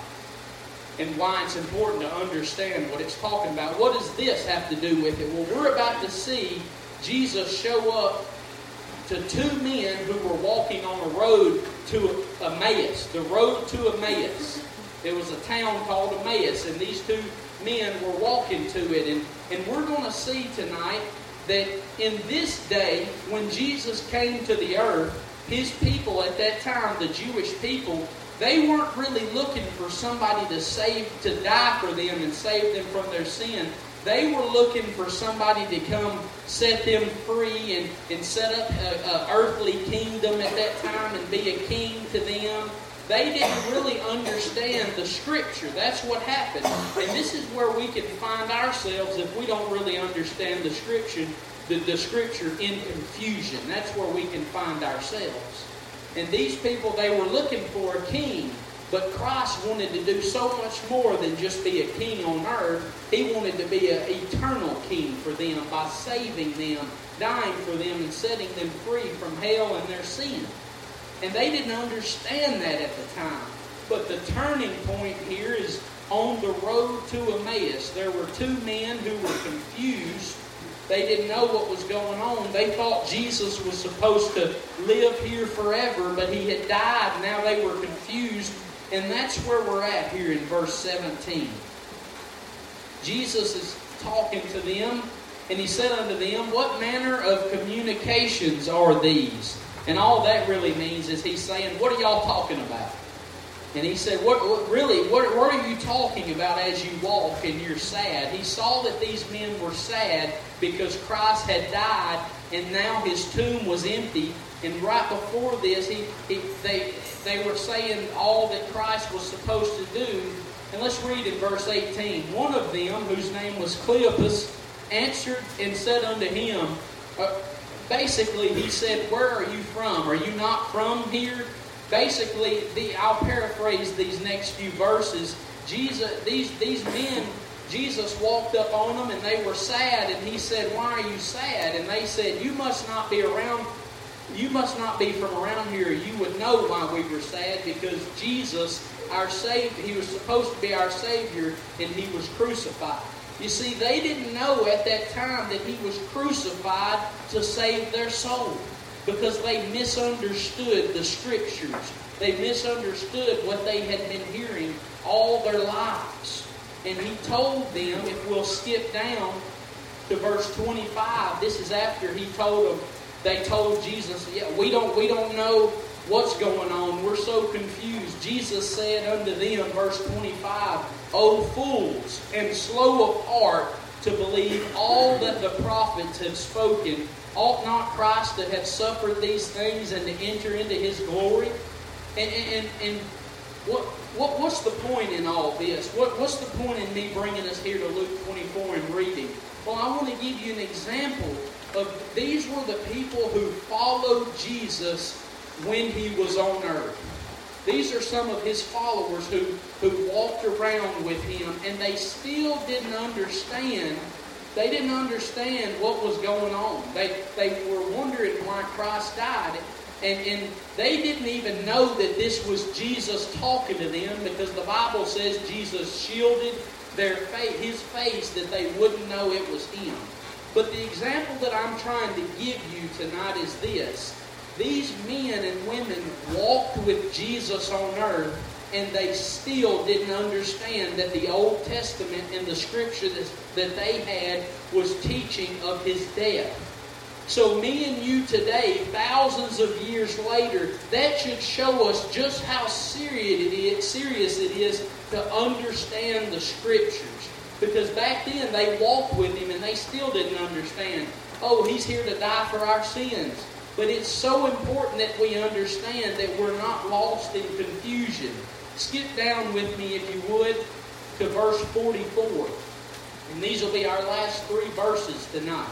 And why it's important to understand what it's talking about. What does this have to do with it? Well, we're about to see Jesus show up to two men who were walking on a road to Emmaus, the road to Emmaus. It was a town called Emmaus, and these two men were walking to it. And, and we're going to see tonight that in this day, when Jesus came to the earth, his people at that time, the Jewish people, they weren't really looking for somebody to save, to die for them and save them from their sin. They were looking for somebody to come set them free and, and set up an earthly kingdom at that time and be a king to them. They didn't really understand the scripture. That's what happened. And this is where we can find ourselves if we don't really understand the scripture, the, the scripture in confusion. That's where we can find ourselves. And these people, they were looking for a king. But Christ wanted to do so much more than just be a king on earth. He wanted to be an eternal king for them by saving them, dying for them, and setting them free from hell and their sin. And they didn't understand that at the time. But the turning point here is on the road to Emmaus. There were two men who were confused they didn't know what was going on. They thought Jesus was supposed to live here forever, but he had died. Now they were confused. And that's where we're at here in verse 17. Jesus is talking to them, And he said unto them, What manner of communications are these? And all that really means is he's saying, What are y'all talking about? And he said, what, what, really, what, what are you talking about as you walk and you're sad? He saw that these men were sad because Christ had died and now his tomb was empty. And right before this, he, he, they, they were saying all that Christ was supposed to do. And let's read in verse 18. One of them, whose name was Cleopas, answered and said unto him, uh, basically, he said, Where are you from? Are you not from here? Basically, the, I'll paraphrase these next few verses. Jesus, these, these men, Jesus walked up on them and they were sad, and he said, Why are you sad? And they said, You must not be around, you must not be from around here. You would know why we were sad because Jesus, our Savior, he was supposed to be our Savior, and he was crucified. You see, they didn't know at that time that he was crucified to save their soul because they misunderstood the scriptures. They misunderstood what they had been hearing all their lives. And he told them, if we'll skip down to verse 25, this is after he told them, they told Jesus, yeah, we don't, we don't know what's going on. We're so confused. Jesus said unto them, verse 25, O fools, and slow of heart to believe all that the prophets have spoken. Ought not Christ to have suffered these things and to enter into his glory? And, and, and what, what, what's the point in all this? What, what's the point in me bringing us here to Luke 24 and reading? Well, I want to give you an example of these were the people who followed Jesus when he was on earth. These are some of his followers who, who walked around with him and they still didn't understand they didn't understand what was going on. They, they were wondering why Christ died. And, and they didn't even know that this was Jesus talking to them because the Bible says Jesus shielded their face, his face that they wouldn't know it was him. But the example that I'm trying to give you tonight is this. These men and women walked with Jesus on earth and they still didn't understand that the Old Testament and the scripture that, they had was teaching of his death. So, me and you today, thousands of years later, that should show us just how serious it is, serious it is to understand the scriptures. Because back then they walked with him and they still didn't understand. Oh, he's here to die for our sins. But it's so important that we understand that we're not lost in confusion. Skip down with me, if you would, to verse 44. And these will be our last three verses tonight.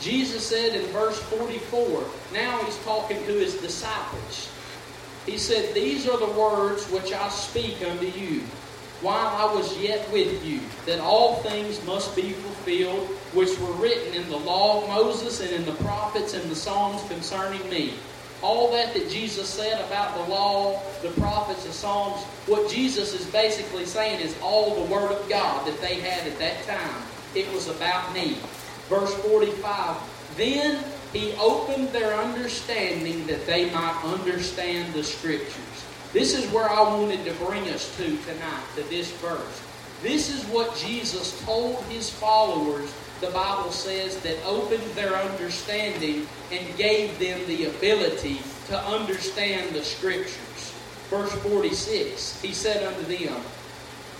Jesus said in verse 44, now he's talking to his disciples. He said, These are the words which I speak unto you while I was yet with you, that all things must be fulfilled which were written in the law of Moses and in the prophets and the Psalms concerning me all that that Jesus said about the law, the prophets, the Psalms, what Jesus is basically saying is all the Word of God that they had at that time. It was about me. Verse 45 Then he opened their understanding that they might understand the Scriptures. This is where I wanted to bring us to tonight, to this verse. This is what Jesus told his followers the Bible says, that opened their understanding and gave them the ability to understand the Scriptures. Verse 46, he said unto them,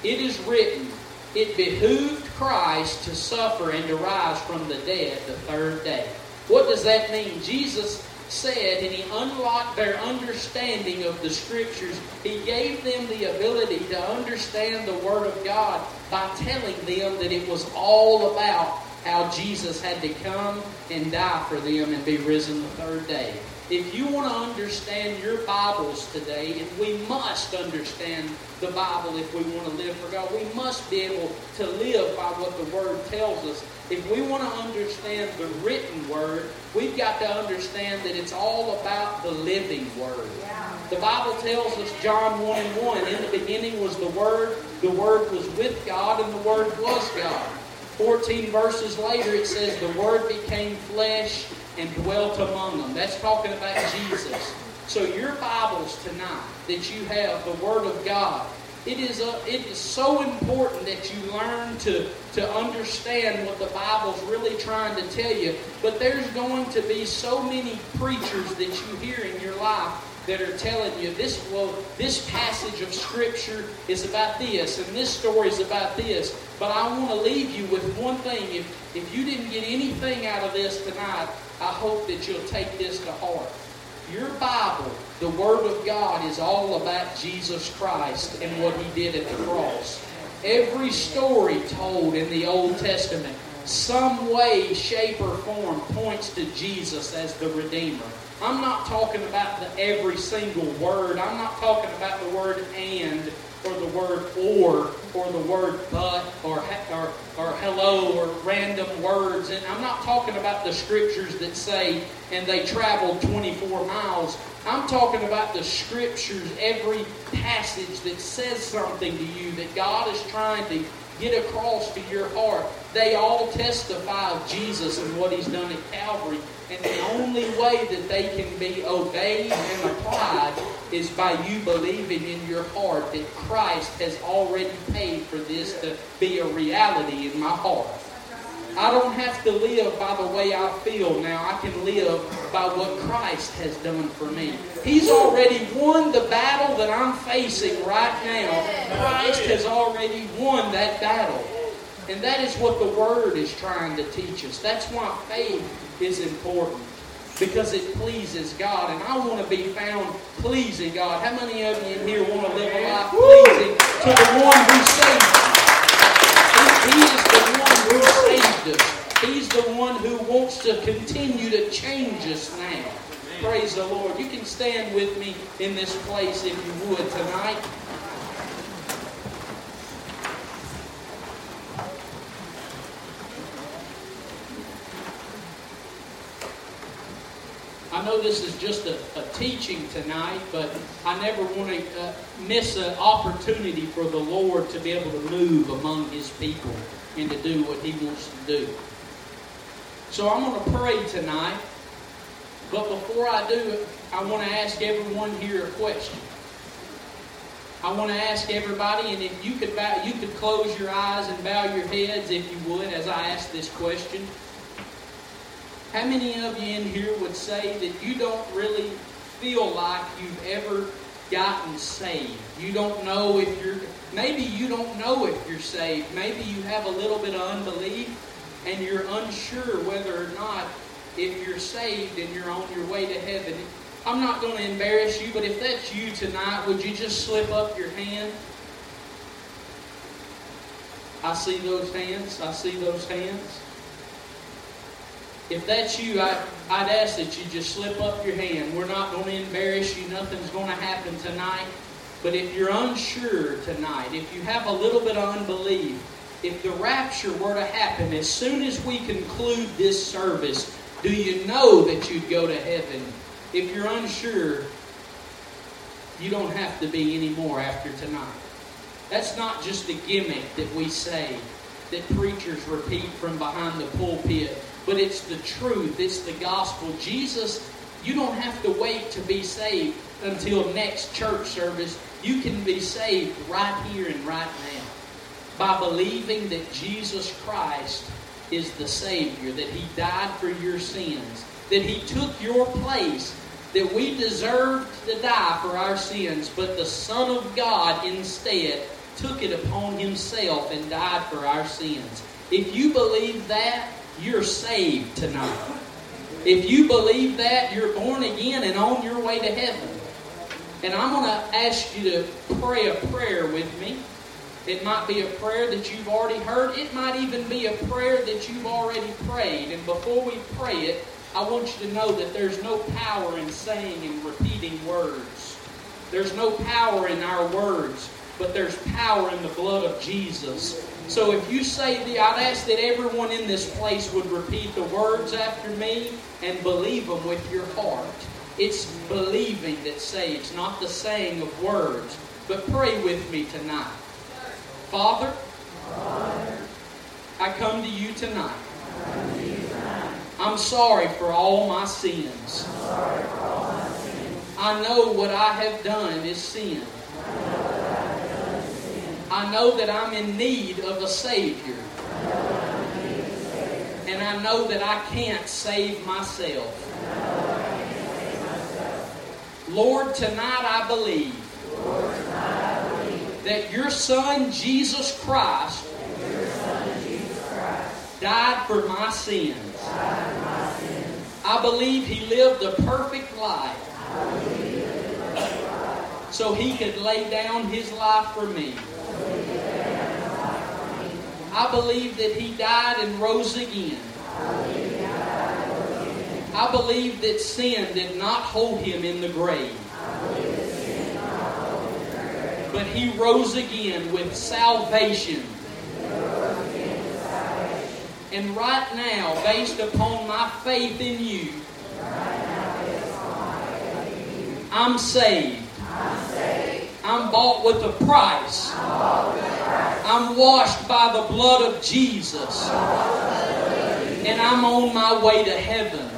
It is written, It behooved Christ to suffer and to rise from the dead the third day. What does that mean? Jesus said, and he unlocked their understanding of the Scriptures. He gave them the ability to understand the Word of God by telling them that it was all about how Jesus had to come and die for them and be risen the third day. If you want to understand your Bibles today, and we must understand the Bible if we want to live for God, we must be able to live by what the Word tells us. If we want to understand the written Word, we've got to understand that it's all about the living Word. Yeah. The Bible tells us, John 1 and 1, in the beginning was the Word, the Word was with God, and the Word was God. 14 verses later, it says, The Word became flesh and dwelt among them. That's talking about Jesus. So, your Bibles tonight that you have, the Word of God, It is, a, it is so important that you learn to, to understand what the Bible's really trying to tell you. But there's going to be so many preachers that you hear in your life that are telling you this well this passage of scripture is about this and this story is about this. But i want to leave you with one thing. If if you didn't get anything out of this tonight i hope that you'll take this to heart your bible the word of god is all about jesus christ and what he did at the cross. Every story told in the old testament some way shape or form points to jesus as the redeemer I'm not talking about the every single word. I'm not talking about the word and or the word or or the word but or or, or hello or random words. And I'm not talking about the scriptures that say and they traveled 24 miles. I'm talking about the scriptures, every passage that says something to you that God is trying to get across to your heart. They all testify of Jesus and what He's done at Calvary. And the only way that they can be obeyed and applied is by you believing in your heart that Christ has already paid for this to be a reality in my heart. I don't have to live by the way I feel now. I can live by what Christ has done for me. He's already won the battle that I'm facing right now. Christ has already won that battle. And that is what the Word is trying to teach us. That's why faith is important. Because it pleases God. And I want to be found pleasing God. How many of you in here want to live a life pleasing to the one who saved you? He is the one who saved us. He's the one who wants to continue to change us now. Praise the Lord. You can stand with me in this place if you would tonight. I know this is just a, a teaching tonight, but I never want to uh, miss an opportunity for the Lord to be able to move among His people and to do what He wants to do. So I'm going to pray tonight, but before I do, I want to ask everyone here a question. I want to ask everybody, and if you could bow, you could close your eyes and bow your heads if you would, as I ask this question. How many of you in here would say that you don't really feel like you've ever gotten saved? You don't know if you're, maybe you don't know if you're saved. Maybe you have a little bit of unbelief and you're unsure whether or not if you're saved and you're on your way to heaven. I'm not going to embarrass you, but if that's you tonight, would you just slip up your hand? I see those hands. I see those hands if that's you, I, I'd ask that you just slip up your hand. We're not going to embarrass you. Nothing's going to happen tonight. But if you're unsure tonight, if you have a little bit of unbelief, if the rapture were to happen as soon as we conclude this service, do you know that you'd go to heaven? If you're unsure, you don't have to be anymore after tonight. That's not just a gimmick that we say, that preachers repeat from behind the pulpit but it's the truth, it's the gospel. Jesus, you don't have to wait to be saved until next church service. You can be saved right here and right now by believing that Jesus Christ is the Savior, that He died for your sins, that He took your place, that we deserved to die for our sins, but the Son of God instead took it upon Himself and died for our sins. If you believe that, you're saved tonight. If you believe that, you're born again and on your way to heaven. And I'm going to ask you to pray a prayer with me. It might be a prayer that you've already heard. It might even be a prayer that you've already prayed. And before we pray it, I want you to know that there's no power in saying and repeating words. There's no power in our words, but there's power in the blood of Jesus. So if you say the, I'd ask that everyone in this place would repeat the words after me and believe them with your heart. It's believing that saves, not the saying of words. But pray with me tonight. Father, I come to you tonight. I'm sorry for all my sins. I know what I have done is sin. I know that I'm in need of a Savior. And I know that I can't save myself. Lord, tonight I believe that your Son, Jesus Christ, died for my sins. I believe he lived a perfect life so he could lay down his life for me. I believe that he died and rose again. I believe that sin did not hold him in the grave. But he rose again with salvation. And right now, based upon my faith in you, I'm saved. I'm bought with a price. I'm washed by the blood of Jesus. And I'm on my way to heaven.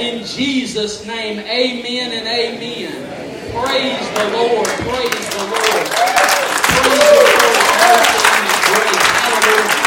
In Jesus' name, amen and amen. Praise the Lord. Praise the Lord. Praise the Lord. Hallelujah.